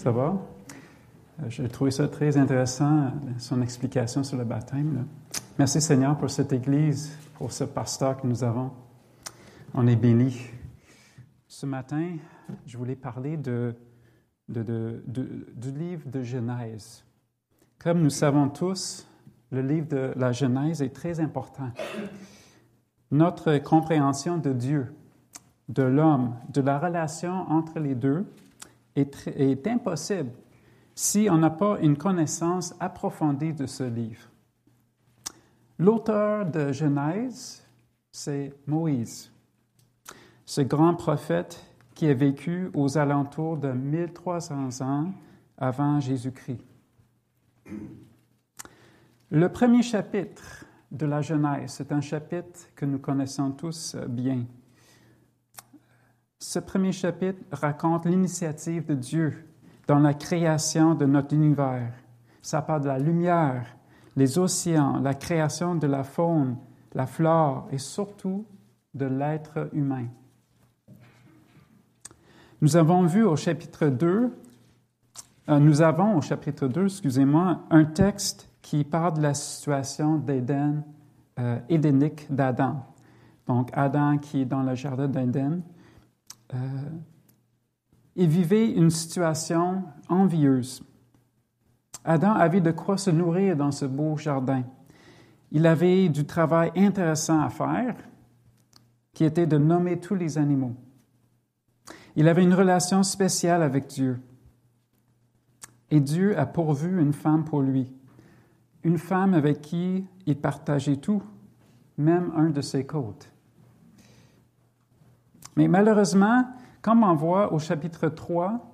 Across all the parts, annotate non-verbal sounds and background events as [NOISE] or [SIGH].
ça va? Euh, J'ai trouvé ça très intéressant, son explication sur le baptême. Merci Seigneur pour cette Église, pour ce pasteur que nous avons. On est bénis. Ce matin, je voulais parler de- du livre de Genèse. Comme nous savons tous, le livre de la Genèse est très important. Notre compréhension de Dieu, de l'homme, de la relation entre les deux est, impossible si on n'a pas une connaissance approfondie de ce livre. L'auteur de Genèse, c'est Moïse, ce grand prophète qui a vécu aux alentours de 1300 ans avant Jésus-Christ. Le premier chapitre de la Genèse, c'est un chapitre que nous connaissons tous bien. Ce premier chapitre raconte l'initiative de Dieu dans la création de notre univers. Ça parle de la lumière, les océans, la création de la faune, la flore et surtout de l'être humain. Nous avons vu au chapitre 2, euh, nous avons au chapitre 2, excusez-moi, un texte qui parle de la situation d'Éden, euh, d'Adam. Donc Adam qui est dans le jardin d'Éden, euh, il vivait une situation envieuse. Adam avait de quoi se nourrir dans ce beau jardin. Il avait du travail intéressant à faire, qui était de nommer tous les animaux. Il avait une relation spéciale avec Dieu. Et Dieu a pourvu une femme pour lui, une femme avec qui il partageait tout, même un de ses côtes. Mais malheureusement, comme on voit au chapitre 3,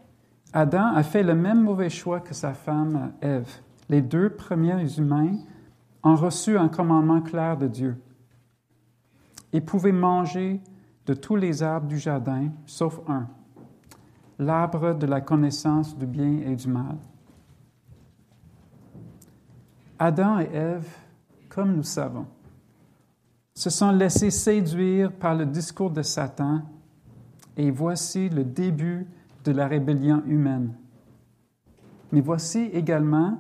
Adam a fait le même mauvais choix que sa femme Ève. Les deux premiers humains ont reçu un commandement clair de Dieu. Ils pouvaient manger de tous les arbres du jardin, sauf un, l'arbre de la connaissance du bien et du mal. Adam et Ève, comme nous savons, se sont laissés séduire par le discours de Satan et voici le début de la rébellion humaine. Mais voici également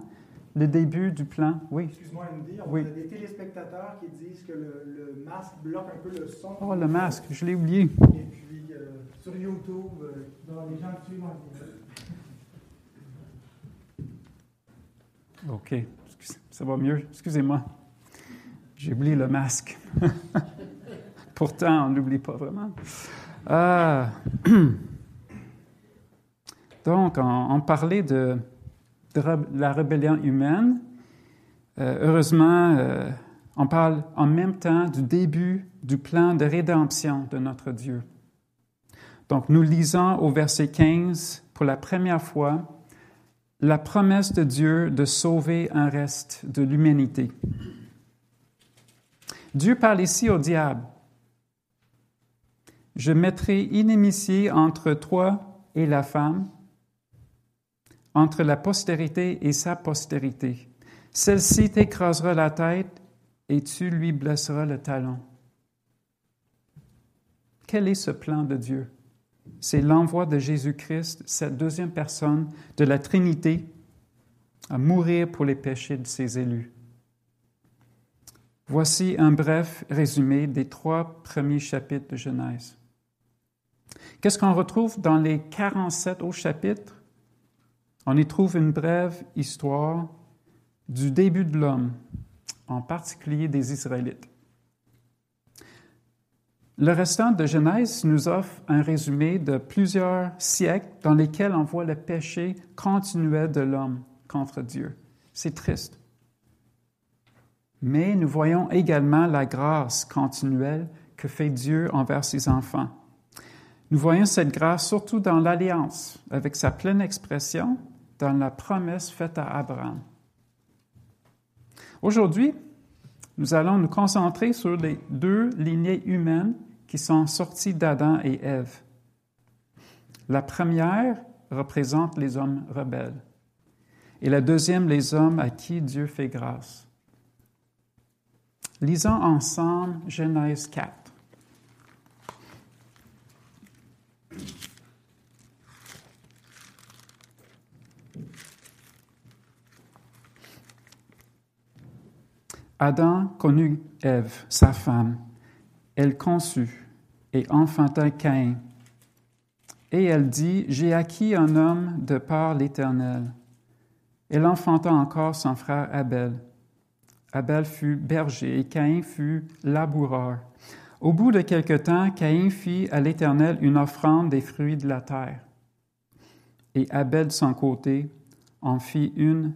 le début du plan. Oui. Excuse-moi, Andy, on Oui. a des téléspectateurs qui disent que le, le masque bloque un peu le son. Oh, le masque, je l'ai oublié. Et puis, euh, sur YouTube, euh, dans les gens qui suivent en. OK. Excuse- Ça va mieux. Excusez-moi. J'ai oublié le masque. [LAUGHS] Pourtant, on ne l'oublie pas vraiment. Ah. [CLEARS THROAT] Donc, on, on parlait de, la rébellion humaine. Euh, heureusement, euh, on parle en même temps du début du plan de rédemption de notre Dieu. Donc, nous lisons au verset 15 pour la première fois la promesse de Dieu de sauver un reste de l'humanité. Dieu parle ici au diable. Je mettrai inimitié entre toi et la femme, entre la postérité et sa postérité. Celle-ci t'écrasera la tête et tu lui blesseras le talon. Quel est ce plan de Dieu? C'est l'envoi de Jésus-Christ, cette deuxième personne de la Trinité, à mourir pour les péchés de ses élus. Voici un bref résumé des trois premiers chapitres de Genèse. Qu'est-ce qu'on retrouve dans les 47 autres chapitres? On y trouve une brève histoire du début de l'homme, en particulier des Israélites. Le restant de Genèse nous offre un résumé de plusieurs siècles dans lesquels on voit le péché continuel de l'homme contre Dieu. C'est triste. Mais nous voyons également la grâce continuelle que fait Dieu envers ses enfants. Nous voyons cette grâce surtout dans l'alliance, avec sa pleine expression dans la promesse faite à Abraham. Aujourd'hui, nous allons nous concentrer sur les deux lignées humaines qui sont sorties d'Adam et Ève. La première représente les hommes rebelles et la deuxième les hommes à qui Dieu fait grâce. Lisons ensemble Genèse 4. Adam connut Ève, sa femme. Elle conçut et enfanta Caïn. Et elle dit, J'ai acquis un homme de par l'Éternel. Elle enfanta encore son frère Abel. Abel fut berger et Caïn fut laboureur. Au bout de quelque temps, Caïn fit à l'Éternel une offrande des fruits de la terre. Et Abel, de son côté, en fit une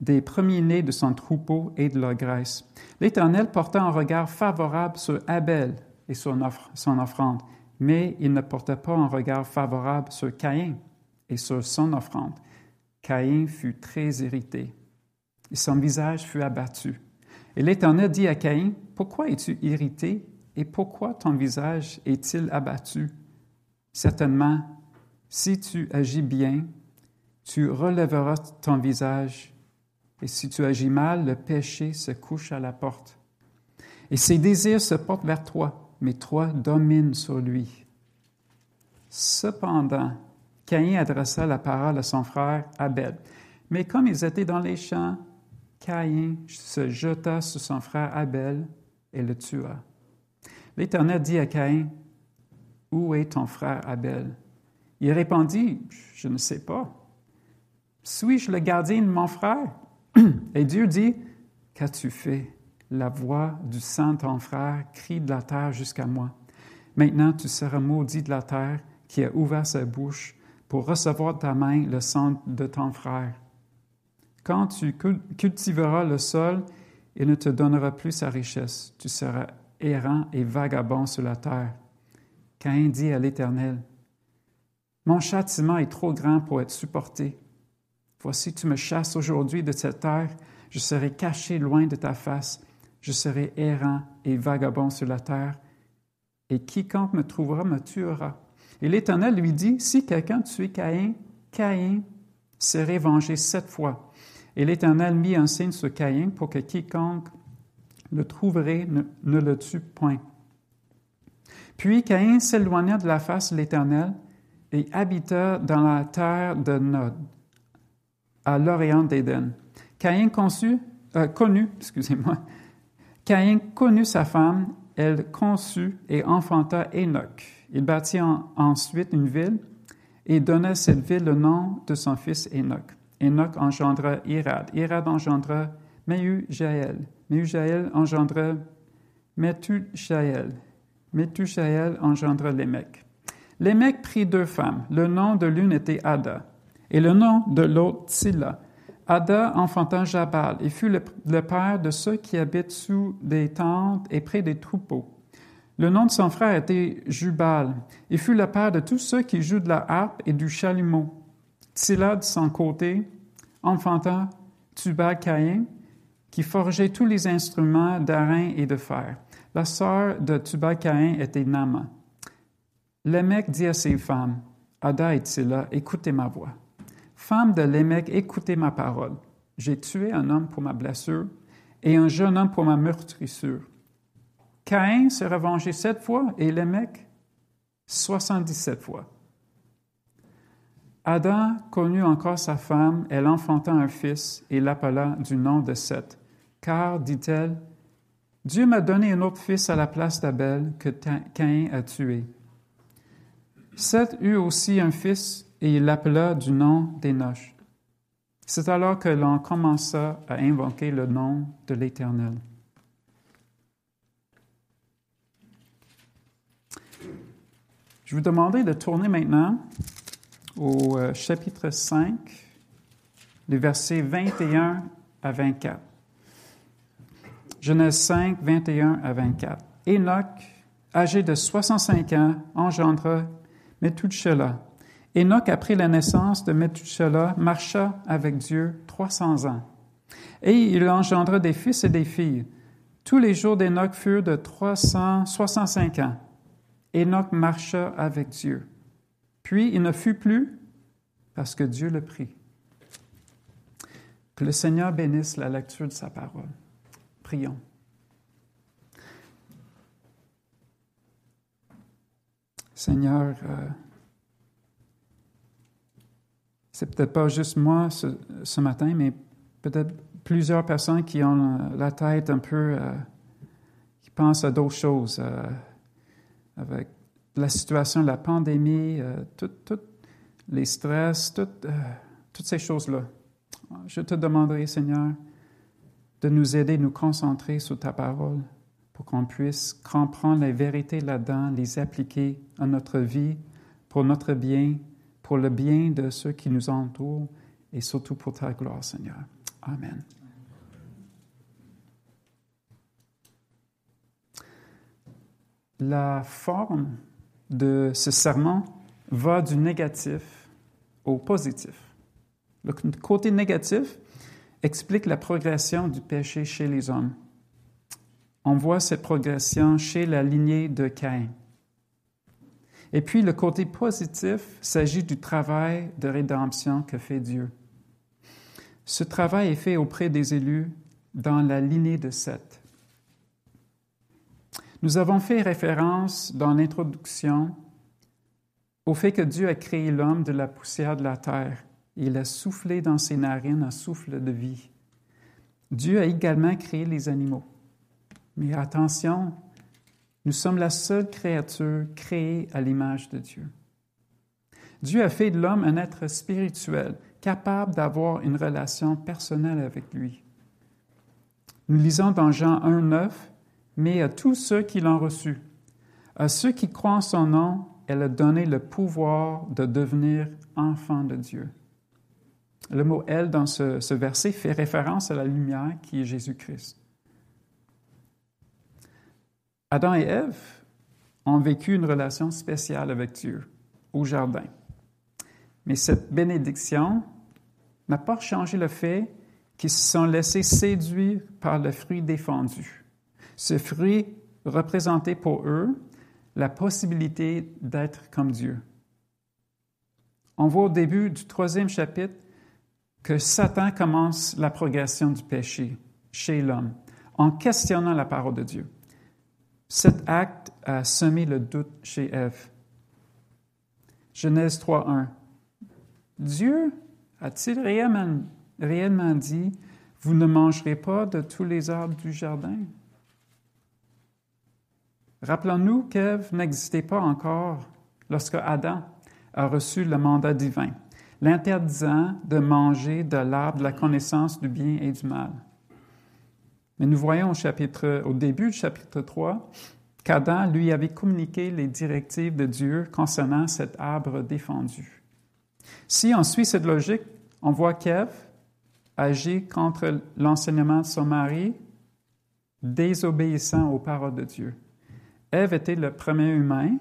des premiers-nés de son troupeau et de leur graisse. L'Éternel porta un regard favorable sur Abel et son, son offrande, mais il ne porta pas un regard favorable sur Caïn et sur son offrande. Caïn fut très irrité et son visage fut abattu. Et l'Éternel dit à Caïn, Pourquoi es-tu irrité et pourquoi ton visage est-il abattu? Certainement, si tu agis bien, tu relèveras ton visage, et si tu agis mal, le péché se couche à la porte. Et ses désirs se portent vers toi, mais toi domines sur lui. Cependant, Caïn adressa la parole à son frère Abel. Mais comme ils étaient dans les champs, Caïn se jeta sur son frère Abel et le tua. L'Éternel dit à Caïn, Où est ton frère Abel? Il répondit, Je ne sais pas. Suis-je le gardien de mon frère? [CLEARS THROAT] Et Dieu dit, Qu'as-tu fait? La voix du sang de ton frère crie de la terre jusqu'à moi. Maintenant tu seras maudit de la terre qui a ouvert sa bouche pour recevoir de ta main le sang de ton frère. Quand tu cultiveras le sol, il ne te donnera plus sa richesse. Tu seras errant et vagabond sur la terre. Caïn dit à l'Éternel, Mon châtiment est trop grand pour être supporté. Voici, tu me chasses aujourd'hui de cette terre, je serai caché loin de ta face, je serai errant et vagabond sur la terre, et quiconque me trouvera me tuera. Et l'Éternel lui dit, Si quelqu'un tue Caïn, Caïn serait vengé sept fois. Et l'Éternel mit un signe sur Caïn pour que quiconque le trouverait ne, ne le tue point. Puis Caïn s'éloigna de la face de l'Éternel et habita dans la terre de Nod à l'Orient d'Éden. Caïn conçut, euh, connut, [LAUGHS] excusez-moi, Caïn connut sa femme, elle conçut et enfanta Enoch. Il bâtit ensuite une ville et donna à cette ville le nom de son fils Enoch. Enoch engendra Irad. Irad engendra Mehujael. Mehujael engendra Methujael. Methujael engendra Lémec. Lémec prit deux femmes. Le nom de l'une était Ada et le nom de l'autre Tsila. Ada enfanta Jabal et fut le, père de ceux qui habitent sous des tentes et près des troupeaux. Le nom de son frère était Jubal et fut le père de tous ceux qui jouent de la harpe et du chalumeau. Tsila, de son côté, enfanta Tubal Caïn, qui forgeait tous les instruments d'airain et de fer. La sœur de Tubal Caïn était Nama. Lémec dit à ses femmes, Ada et Tsila, écoutez ma voix. Femme de Lémec, écoutez ma parole. J'ai tué un homme pour ma blessure et un jeune homme pour ma meurtrissure. Caïn s'est revengé sept fois et Lémec soixante-dix-sept fois. Adam connut encore sa femme, elle enfanta un fils et l'appela du nom de Seth. Car, dit-elle, Dieu m'a donné un autre fils à la place d'Abel que Caïn a tué. Seth eut aussi un fils et il l'appela du nom d'Enoch. C'est alors que l'on commença à invoquer le nom de l'Éternel. Je vous demandais de tourner maintenant au euh, chapitre 5, les versets 21 à 24. Genèse 5, 21 à 24. Enoch, âgé de 65 ans, engendra Methuselah. Enoch, après la naissance de Methuselah, marcha avec Dieu 300 ans. Et il engendra des fils et des filles. Tous les jours d'Enoch furent de 365 ans. Enoch marcha avec Dieu. Puis il ne fut plus parce que Dieu le prit. Que le Seigneur bénisse la lecture de sa parole. Prions. Seigneur, euh, c'est peut-être pas juste moi ce, matin, mais peut-être plusieurs personnes qui ont la tête un peu, euh, qui pensent à d'autres choses, euh, avec la situation, la pandémie, euh, tous les stress, toutes ces choses-là. Je te demanderai, Seigneur, de nous aider, nous concentrer sur ta parole pour qu'on puisse comprendre les vérités là-dedans, les appliquer à notre vie, pour notre bien, pour le bien de ceux qui nous entourent et surtout pour ta gloire, Seigneur. Amen. La forme de ce serment va du négatif au positif. Le côté négatif explique la progression du péché chez les hommes on voit cette progression chez la lignée de Caïn. Et puis le côté positif s'agit du travail de rédemption que fait Dieu. Ce travail est fait auprès des élus dans la lignée de Seth. Nous avons fait référence dans l'introduction au fait que Dieu a créé l'homme de la poussière de la terre. Il a soufflé dans ses narines un souffle de vie. Dieu a également créé les animaux. Mais attention, nous sommes la seule créature créée à l'image de Dieu. Dieu a fait de l'homme un être spirituel, capable d'avoir une relation personnelle avec lui. Nous lisons dans Jean 1, 9, Mais à tous ceux qui l'ont reçu, à ceux qui croient en son nom, elle a donné le pouvoir de devenir enfants de Dieu. Le mot elle dans ce verset fait référence à la lumière qui est Jésus-Christ. Adam et Ève ont vécu une relation spéciale avec Dieu au jardin. Mais cette bénédiction n'a pas changé le fait qu'ils se sont laissés séduire par le fruit défendu. Ce fruit représentait pour eux la possibilité d'être comme Dieu. On voit au début du troisième chapitre que Satan commence la progression du péché chez l'homme en questionnant la parole de Dieu. Cet acte a semé le doute chez Ève. Genèse 3.1. Dieu a-t-il réellement, réellement dit, vous ne mangerez pas de tous les arbres du jardin? Rappelons-nous qu'Ève n'existait pas encore lorsque Adam a reçu le mandat divin, l'interdisant de manger de l'arbre de la connaissance du bien et du mal. Mais nous voyons au, début du chapitre 3 qu'Adam lui avait communiqué les directives de Dieu concernant cet arbre défendu. Si on suit cette logique, on voit qu'Ève agit contre l'enseignement de son mari, désobéissant aux paroles de Dieu. Ève était le premier humain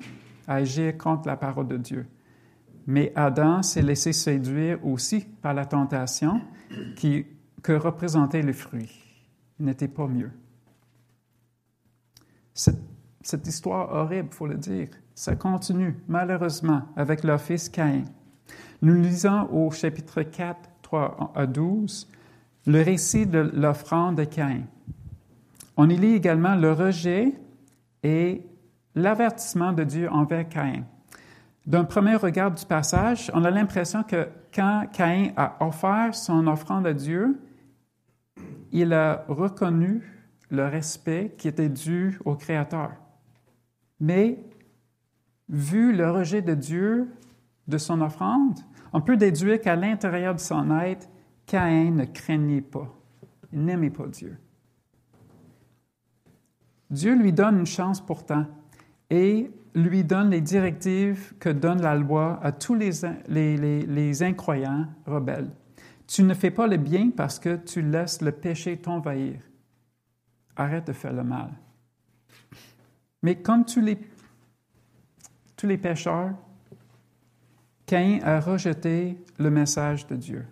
à agir contre la parole de Dieu. Mais Adam s'est laissé séduire aussi par la tentation que représentait le fruit n'était pas mieux. Cette, histoire horrible, il faut le dire, ça continue malheureusement avec leur fils Caïn. Nous lisons au chapitre 4, 3 à 12, le récit de l'offrande de Caïn. On y lit également le rejet et l'avertissement de Dieu envers Caïn. D'un premier regard du passage, on a l'impression que quand Caïn a offert son offrande à Dieu, il a reconnu le respect qui était dû au Créateur. Mais, vu le rejet de Dieu de son offrande, on peut déduire qu'à l'intérieur de son être, Caïn ne craignait pas. Il n'aimait pas Dieu. Dieu lui donne une chance pourtant et lui donne les directives que donne la loi à tous les, incroyants rebelles. Tu ne fais pas le bien parce que tu laisses le péché t'envahir. Arrête de faire le mal. Mais comme tous les, tous les pécheurs, Caïn a rejeté le message de Dieu.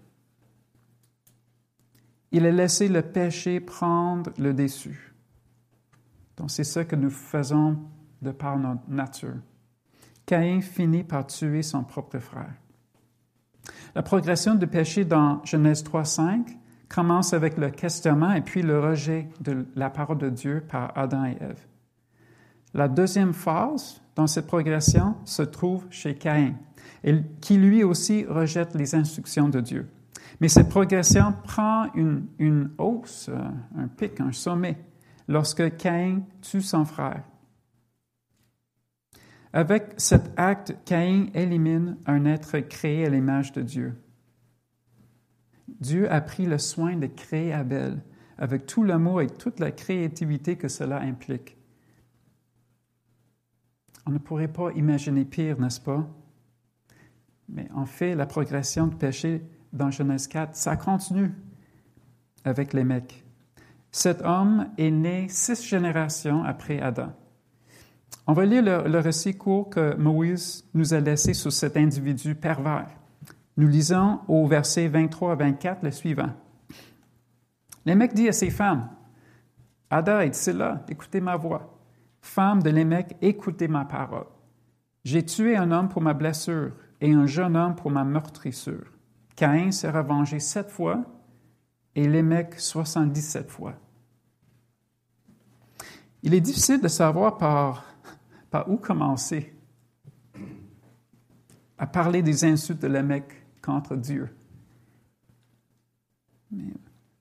Il a laissé le péché prendre le dessus. Donc c'est ce que nous faisons de par notre nature. Caïn finit par tuer son propre frère. La progression du péché dans Genèse 3.5 commence avec le questionnement et puis le rejet de la parole de Dieu par Adam et Ève. La deuxième phase dans cette progression se trouve chez Caïn, qui lui aussi rejette les instructions de Dieu. Mais cette progression prend une, hausse, un pic, un sommet, lorsque Caïn tue son frère. Avec cet acte, Caïn élimine un être créé à l'image de Dieu. Dieu a pris le soin de créer Abel avec tout l'amour et toute la créativité que cela implique. On ne pourrait pas imaginer pire, n'est-ce pas? Mais en fait, la progression du péché dans Genèse 4, ça continue avec les mecs. Cet homme est né six générations après Adam. On va lire le, récit court que Moïse nous a laissé sur cet individu pervers. Nous lisons au verset 23 à 24 le suivant. Lémec dit à ses femmes, Ada et Tsila, écoutez ma voix. Femme de Lémec, écoutez ma parole. J'ai tué un homme pour ma blessure et un jeune homme pour ma meurtrissure. Caïn sera vengé sept fois et Lémec soixante-dix-sept fois. Il est difficile de savoir par, où commencer à parler des insultes de Lémec contre Dieu.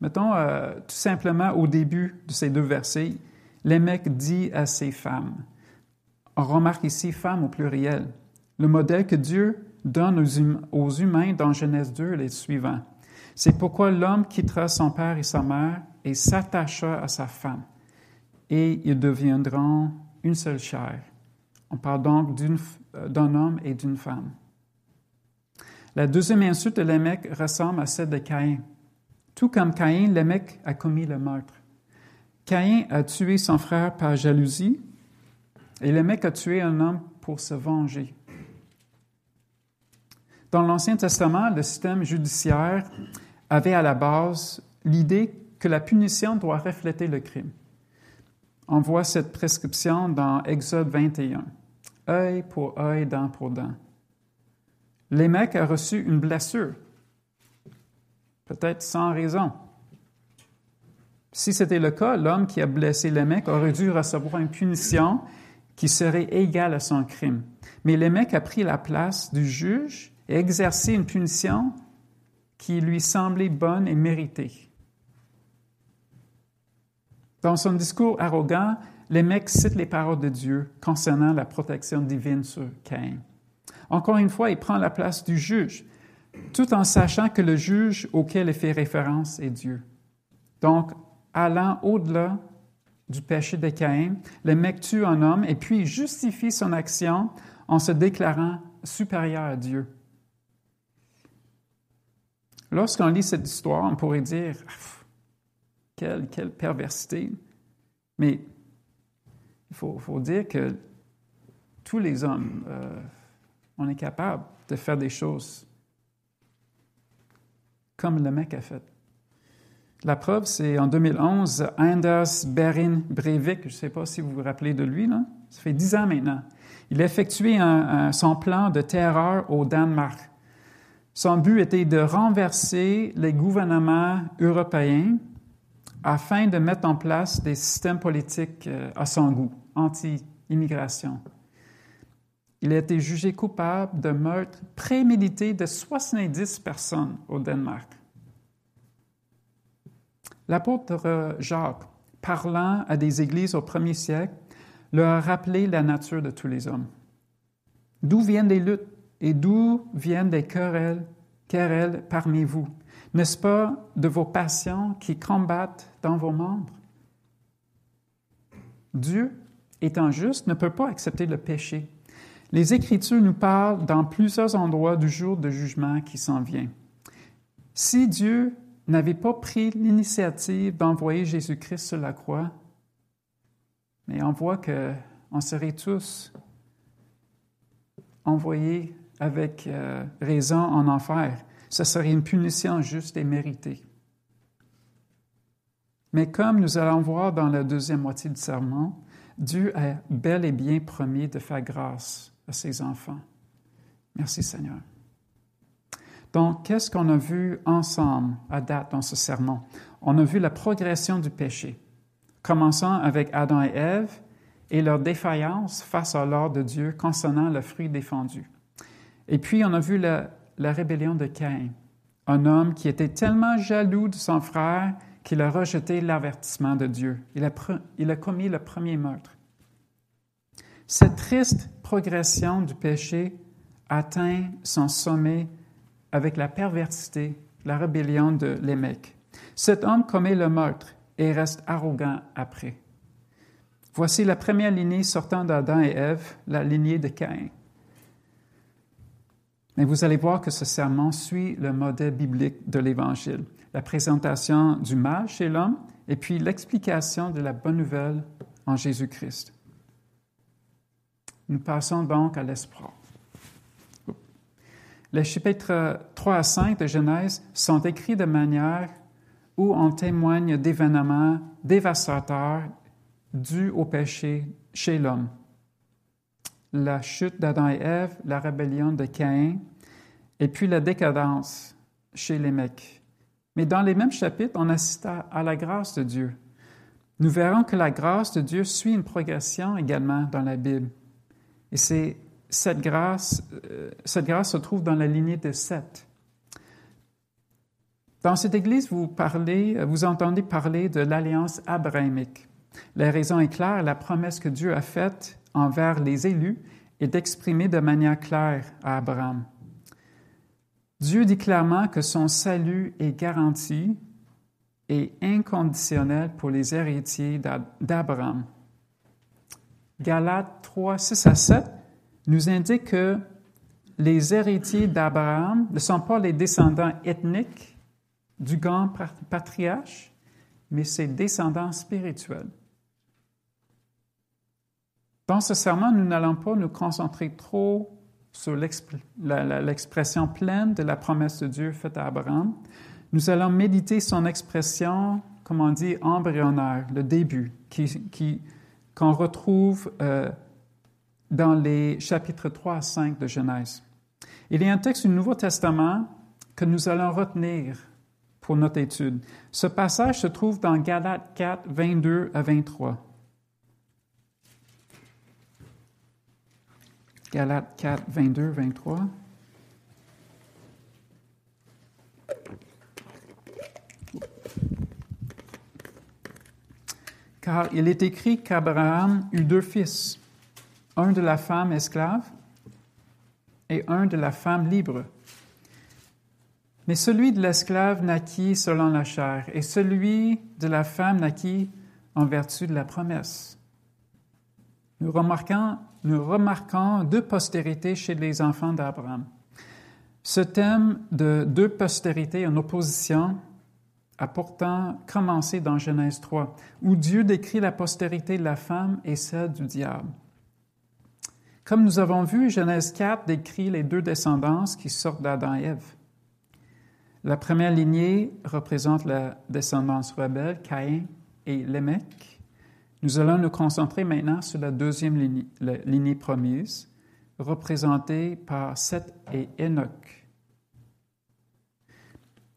Mettons euh, tout simplement au début de ces deux versets, Lémec dit à ses femmes, on remarque ici femme au pluriel. Le modèle que Dieu donne aux, hum-, humains dans Genèse 2 est le suivant. C'est pourquoi l'homme quittera son père et sa mère et s'attachera à sa femme, et ils deviendront une seule chair. On parle donc euh, d'un homme et d'une femme. La deuxième insulte de Lémec ressemble à celle de Caïn. Tout comme Caïn, Lémec a commis le meurtre. Caïn a tué son frère par jalousie et Lémec a tué un homme pour se venger. Dans l'Ancien Testament, le système judiciaire avait à la base l'idée que la punition doit refléter le crime. On voit cette prescription dans Exode 21. œil pour œil, dent pour dent. Lémec a reçu une blessure peut-être sans raison. Si c'était le cas, l'homme qui a blessé mec aurait dû recevoir une punition qui serait égale à son crime. Mais mec a pris la place du juge et exercé une punition qui lui semblait bonne et méritée. Dans son discours arrogant, mec cite les paroles de Dieu concernant la protection divine sur Caïn. Encore une fois, il prend la place du juge tout en sachant que le juge auquel il fait référence est Dieu. Donc, allant au-delà du péché de Caïn, le mec tue un homme et puis justifie son action en se déclarant supérieur à Dieu. Lorsqu'on lit cette histoire, on pourrait dire quelle, perversité. Mais il faut, dire que tous les hommes, euh, on est capable de faire des choses comme le mec a fait. La preuve, c'est en 2011, Anders Berin Breivik, je ne sais pas si vous vous rappelez de lui, ça fait dix ans maintenant. Il a effectué son plan de terreur au Danemark. Son but était de renverser les gouvernements européens afin de mettre en place des systèmes politiques euh, à son goût, anti-immigration. Il a été jugé coupable de meurtre prémédité de 70 personnes au Danemark. L'apôtre Jacques, parlant à des églises au premier siècle, leur a rappelé la nature de tous les hommes. D'où viennent les luttes et d'où viennent les querelles, querelles parmi vous? N'est-ce pas de vos passions qui combattent dans vos membres? Dieu, étant juste, ne peut pas accepter le péché les Écritures nous parlent dans plusieurs endroits du jour de jugement qui s'en vient. Si Dieu n'avait pas pris l'initiative d'envoyer Jésus-Christ sur la croix, mais on voit qu'on serait tous envoyés avec euh, raison en enfer. Ce serait une punition juste et méritée. Mais comme nous allons voir dans la deuxième moitié du sermon, Dieu a bel et bien promis de faire grâce à ses enfants. Merci Seigneur. Donc, qu'est-ce qu'on a vu ensemble à date dans ce sermon? On a vu la progression du péché, commençant avec Adam et Ève et leur défaillance face à l'ordre de Dieu concernant le fruit défendu. Et puis, on a vu la, la rébellion de Caïn, un homme qui était tellement jaloux de son frère qu'il a rejeté l'avertissement de Dieu. Il a, commis le premier meurtre. Cette triste progression du péché atteint son sommet avec la perversité, la rébellion de Lémec. Cet homme commet le meurtre et reste arrogant après. Voici la première lignée sortant d'Adam et Ève, la lignée de Caïn. Mais vous allez voir que ce serment suit le modèle biblique de l'Évangile, la présentation du mal chez l'homme et puis l'explication de la bonne nouvelle en Jésus-Christ. Nous passons donc à l'espoir. Les chapitres 3 à 5 de Genèse sont écrits de manière où on témoigne d'événements dévastateurs dus au péché chez l'homme. La chute d'Adam et Ève, la rébellion de Caïn, et puis la décadence chez les mecs. Mais dans les mêmes chapitres, on assiste à la grâce de Dieu. Nous verrons que la grâce de Dieu suit une progression également dans la Bible. Et c'est cette grâce, euh, cette grâce se trouve dans la lignée de Seth. Dans cette Église, vous, parlez, vous entendez parler de l'alliance abrahamique. La raison est claire, la promesse que Dieu a faite envers les élus est exprimée de manière claire à Abraham. Dieu dit clairement que son salut est garanti et inconditionnel pour les héritiers d'Abraham. Galates 3, 6 à 7 nous indique que les héritiers d'Abraham ne sont pas les descendants ethniques du grand patriarche, mais ses descendants spirituels. Dans ce serment, nous n'allons pas nous concentrer trop sur l'expression pleine de la promesse de Dieu faite à Abraham. Nous allons méditer son expression, comme on dit, embryonnaire, le début, qu'on retrouve euh, dans les chapitres 3 à 5 de Genèse. Il y a un texte du Nouveau Testament que nous allons retenir pour notre étude. Ce passage se trouve dans Galates 4, 22 à 23. Galates 4, 22, 23. Car il est écrit qu'Abraham eut deux fils, un de la femme esclave et un de la femme libre. Mais celui de l'esclave naquit selon la chair, et celui de la femme naquit en vertu de la promesse. Nous remarquons nous remarquons deux postérités chez les enfants d'Abraham. Ce thème de deux postérités en opposition a pourtant commencé dans Genèse 3, où Dieu décrit la postérité de la femme et celle du diable. Comme nous avons vu, Genèse 4 décrit les deux descendances qui sortent d'Adam et Ève. La première lignée représente la descendance rebelle, Caïn et Lémec. Nous allons nous concentrer maintenant sur la deuxième lignée, promise, représentée par Seth et Enoch.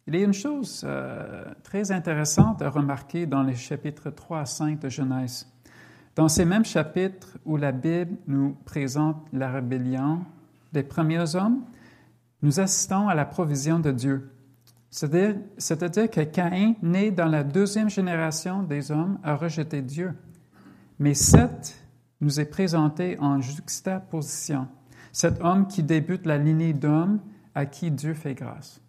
Il y a une chose euh, très intéressante à remarquer dans les chapitres 3 à 5 de Genèse. Dans ces mêmes chapitres où la Bible nous présente la rébellion des premiers hommes, nous assistons à la provision de Dieu. C'est-à-dire que Caïn, né dans la deuxième génération des hommes, a rejeté Dieu. Mais Seth nous est présenté en juxtaposition. Cet homme qui débute la lignée d'hommes à qui Dieu fait grâce.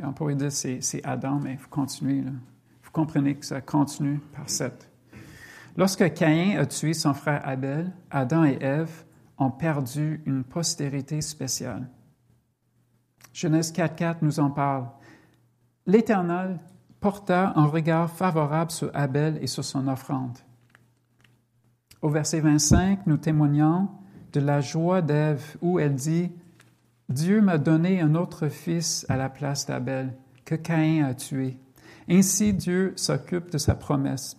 on pourrait dire c'est, c'est Adam, mais il faut continuer. Vous comprenez que ça continue par Seth. Lorsque Caïn a tué son frère Abel, Adam et Ève ont perdu une postérité spéciale. Genèse 4.4 nous en parle. L'Éternel porta un regard favorable sur Abel et sur son offrande. Au verset 25, nous témoignons de la joie d'Ève où elle dit Dieu m'a donné un autre fils à la place d'Abel que Caïn a tué. Ainsi Dieu s'occupe de sa promesse,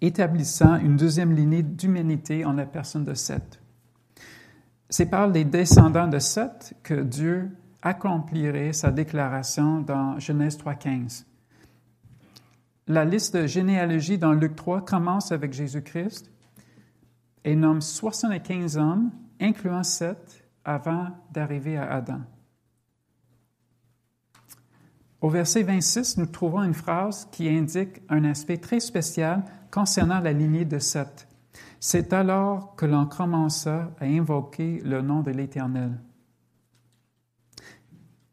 établissant une deuxième lignée d'humanité en la personne de Seth. C'est par les descendants de Seth que Dieu accomplirait sa déclaration dans Genèse 3.15. La liste de généalogie dans Luc 3 commence avec Jésus-Christ et nomme 75 hommes, incluant sept, avant d'arriver à Adam. Au verset 26, nous trouvons une phrase qui indique un aspect très spécial concernant la lignée de Seth. C'est alors que l'on commença à invoquer le nom de l'Éternel.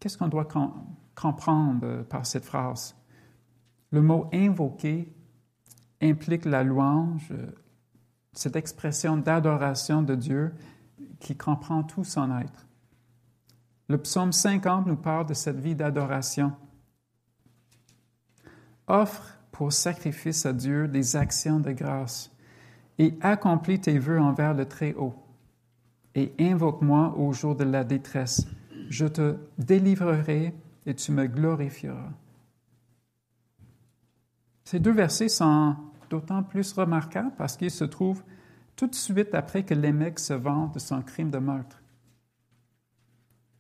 Qu'est-ce qu'on doit comprendre par cette phrase? Le mot invoquer implique la louange, cette expression d'adoration de Dieu qui comprend tout son être. Le psaume 50 nous parle de cette vie d'adoration. Offre pour sacrifice à Dieu des actions de grâce et accomplis tes vœux envers le Très-Haut. Et invoque-moi au jour de la détresse. Je te délivrerai et tu me glorifieras. Ces deux versets sont d'autant plus remarquables parce qu'ils se trouvent tout de suite après que Lémec se vante de son crime de meurtre.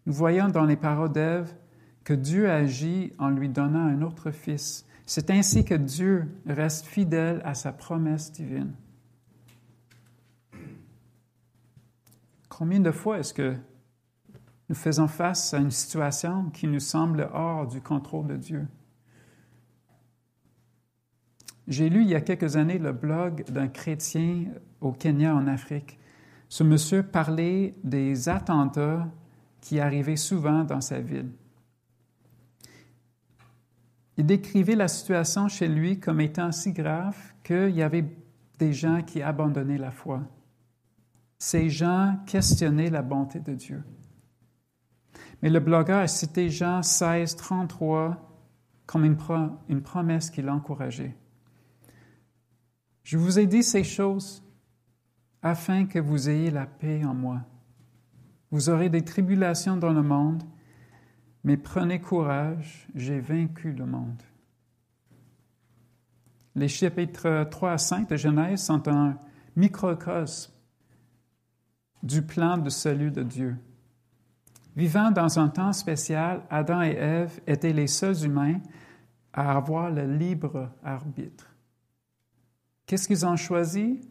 Nous voyons dans les paroles d'Ève que Dieu agit en lui donnant un autre fils. C'est ainsi que Dieu reste fidèle à sa promesse divine. Combien de fois est-ce que nous faisons face à une situation qui nous semble hors du contrôle de Dieu? J'ai lu il y a quelques années le blog d'un chrétien au Kenya, en Afrique. Ce monsieur parlait des attentats qui arrivaient souvent dans sa ville. Il décrivait la situation chez lui comme étant si grave qu'il y avait des gens qui abandonnaient la foi. Ces gens questionnaient la bonté de Dieu. Mais le blogueur a cité Jean 16, 33 comme une, une promesse qui l'encourageait. Je vous ai dit ces choses afin que vous ayez la paix en moi. Vous aurez des tribulations dans le monde, mais prenez courage, j'ai vaincu le monde. Les chapitres 3 à 5 de Genèse sont un microcosme du plan de salut de Dieu. Vivant dans un temps spécial, Adam et Ève étaient les seuls humains à avoir le libre arbitre. Qu'est-ce qu'ils ont choisi?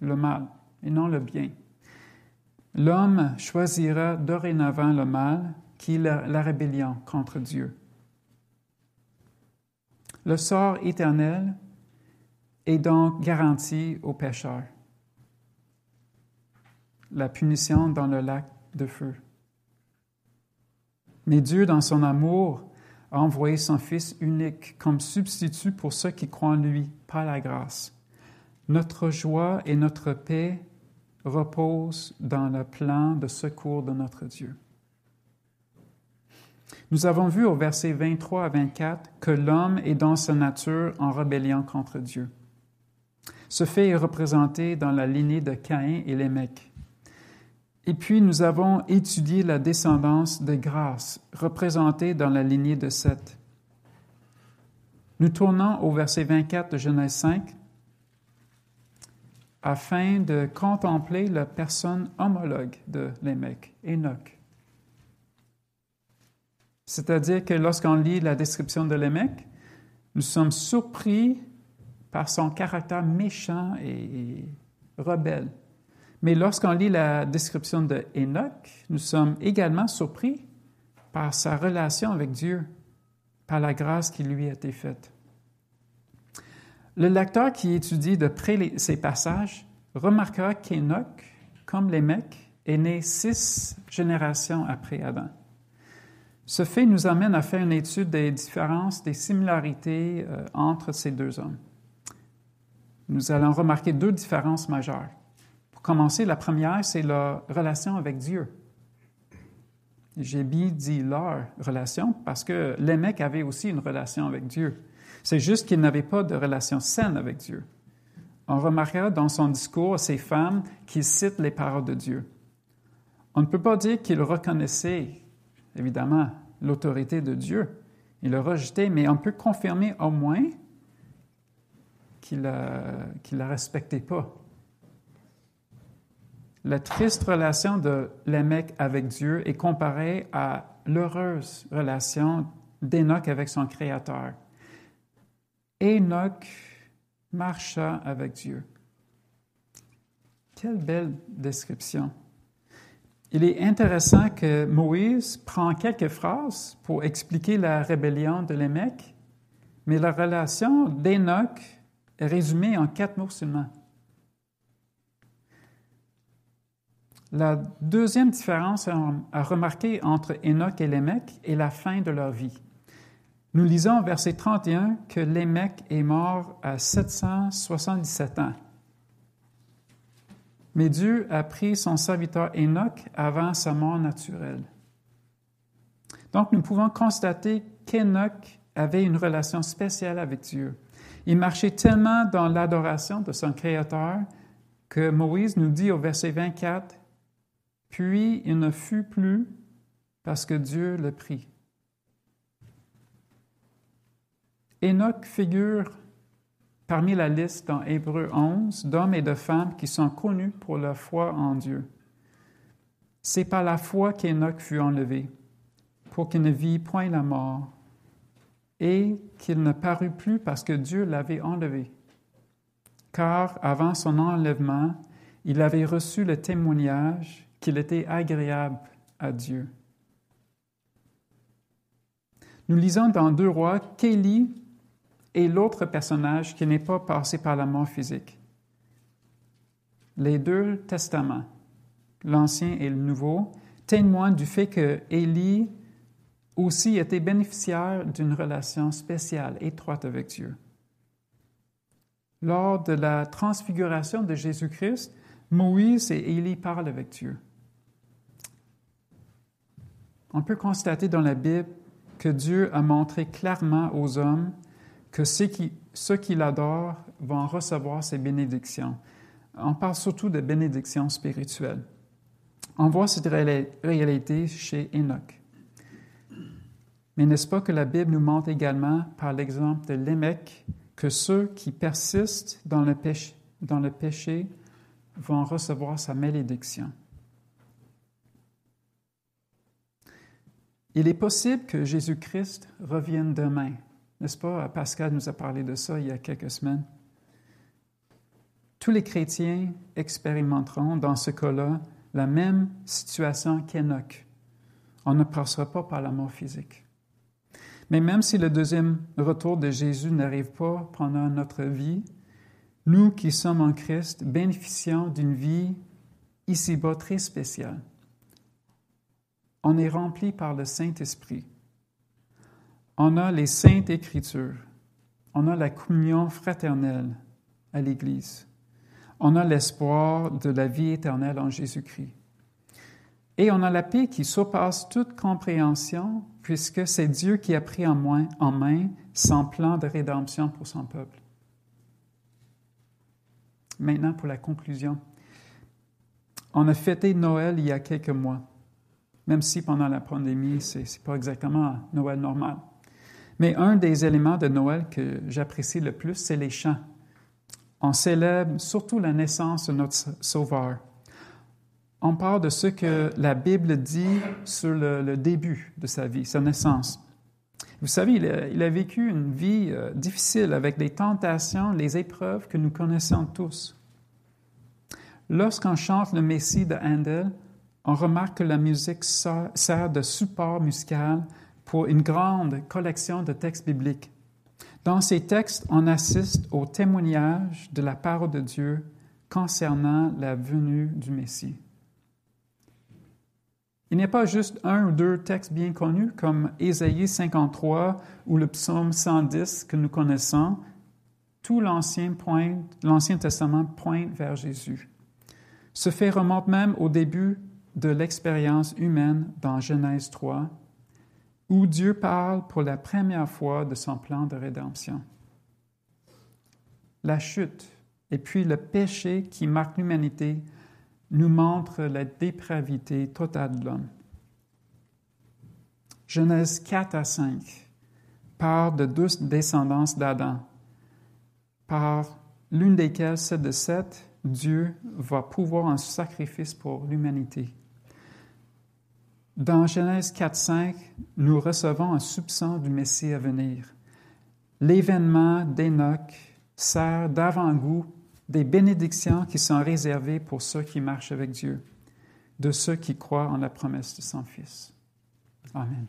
Le mal et non le bien. L'homme choisira dorénavant le mal, qui est la, rébellion contre Dieu. Le sort éternel est donc garanti aux pécheurs. La punition dans le lac de feu. Mais Dieu, dans son amour, a envoyé son Fils unique comme substitut pour ceux qui croient en lui par la grâce. Notre joie et notre paix reposent dans le plan de secours de notre Dieu. Nous avons vu au verset 23 à 24 que l'homme est dans sa nature en rébellion contre Dieu. Ce fait est représenté dans la lignée de Caïn et Lémec. Et puis nous avons étudié la descendance de grâce, représentée dans la lignée de Seth. Nous tournons au verset 24 de Genèse 5 afin de contempler la personne homologue de Lémec, Enoch. C'est-à-dire que lorsqu'on lit la description de Lémec, nous sommes surpris par son caractère méchant et rebelle. Mais lorsqu'on lit la description de Enoch, nous sommes également surpris par sa relation avec Dieu, par la grâce qui lui a été faite. Le lecteur qui étudie de près ces passages remarquera qu'Enoch, comme les mecs, est né six générations après Adam. Ce fait nous amène à faire une étude des différences, des similarités euh, entre ces deux hommes. Nous allons remarquer deux différences majeures commencer, la première, c'est la relation avec Dieu. J'ai bien dit leur relation parce que les mecs avaient aussi une relation avec Dieu. C'est juste qu'ils n'avaient pas de relation saine avec Dieu. On remarquera dans son discours à ces femmes qu'il cite les paroles de Dieu. On ne peut pas dire qu'il reconnaissait, évidemment, l'autorité de Dieu. Il l'a rejeté, mais on peut confirmer au moins qu'il ne la respectait pas la triste relation de Lémec avec Dieu est comparée à l'heureuse relation d'Enoch avec son Créateur. Enoch marcha avec Dieu. Quelle belle description. Il est intéressant que Moïse prend quelques phrases pour expliquer la rébellion de Lémec, mais la relation d'Enoch est résumée en quatre mots seulement. La deuxième différence à remarquer entre Enoch et Lémec est la fin de leur vie. Nous lisons verset 31 que Lémec est mort à 777 ans. Mais Dieu a pris son serviteur Enoch avant sa mort naturelle. Donc nous pouvons constater qu'Enoch avait une relation spéciale avec Dieu. Il marchait tellement dans l'adoration de son Créateur que Moïse nous dit au verset 24, Puis il ne fut plus parce que Dieu le prit. Enoch figure parmi la liste dans Hébreu 11 d'hommes et de femmes qui sont connus pour leur foi en Dieu. C'est par la foi qu'Enoch fut enlevé, pour qu'il ne vit point la mort, et qu'il ne parut plus parce que Dieu l'avait enlevé. Car avant son enlèvement, il avait reçu le témoignage qu'il était agréable à Dieu. Nous lisons dans Deux Rois qu'Élie et l'autre personnage qui n'est pas passé par la mort physique. Les deux testaments, l'Ancien et le Nouveau, témoignent du fait que Élie aussi était bénéficiaire d'une relation spéciale, étroite avec Dieu. Lors de la transfiguration de Jésus-Christ, Moïse et Élie parlent avec Dieu. On peut constater dans la Bible que Dieu a montré clairement aux hommes que ceux qui, ceux l'adorent vont recevoir ses bénédictions. On parle surtout de bénédictions spirituelles. On voit cette réalité chez Enoch. Mais n'est-ce pas que la Bible nous montre également, par l'exemple de Lémec, que ceux qui persistent dans le péché vont recevoir sa malédiction? Il est possible que Jésus-Christ revienne demain. N'est-ce pas? Pascal nous a parlé de ça il y a quelques semaines. Tous les chrétiens expérimenteront dans ce cas-là la même situation qu'Enoch. On ne passera pas par la mort physique. Mais même si le deuxième retour de Jésus n'arrive pas pendant notre vie, nous qui sommes en Christ bénéficions d'une vie ici-bas très spéciale. On est rempli par le Saint-Esprit on a les saintes écritures, on a la communion fraternelle à l'Église, on a l'espoir de la vie éternelle en Jésus-Christ. Et on a la paix qui surpasse toute compréhension, puisque c'est Dieu qui a pris en main, en main son plan de rédemption pour son peuple. Maintenant, pour la conclusion. On a fêté Noël il y a quelques mois, même si pendant la pandémie, ce n'est pas exactement Noël normal. Mais un des éléments de Noël que j'apprécie le plus, c'est les chants. On célèbre surtout la naissance de notre Sauveur. On parle de ce que la Bible dit sur le, début de sa vie, sa naissance. Vous savez, il a, vécu une vie euh, difficile avec les tentations, les épreuves que nous connaissons tous. Lorsqu'on chante le Messie de Handel, on remarque que la musique sert de support musical pour une grande collection de textes bibliques. Dans ces textes, on assiste au témoignage de la parole de Dieu concernant la venue du Messie. Il n'y a pas juste un ou deux textes bien connus comme Ésaïe 53 ou le psaume 110 que nous connaissons. Tout l'Ancien, Testament pointe vers Jésus. Ce fait remonte même au début de l'expérience humaine dans Genèse 3 où Dieu parle pour la première fois de son plan de rédemption. La chute et puis le péché qui marque l'humanité nous montrent la dépravité totale de l'homme. Genèse 4 à 5 parle de deux descendances d'Adam, par l'une desquelles, celle de Seth, Dieu va pouvoir un sacrifice pour l'humanité. Dans Genèse 4.5, nous recevons un soupçon du Messie à venir. L'événement d'Enoch sert d'avant-goût des bénédictions qui sont réservées pour ceux qui marchent avec Dieu. de ceux qui croient en la promesse de son Fils. Amen.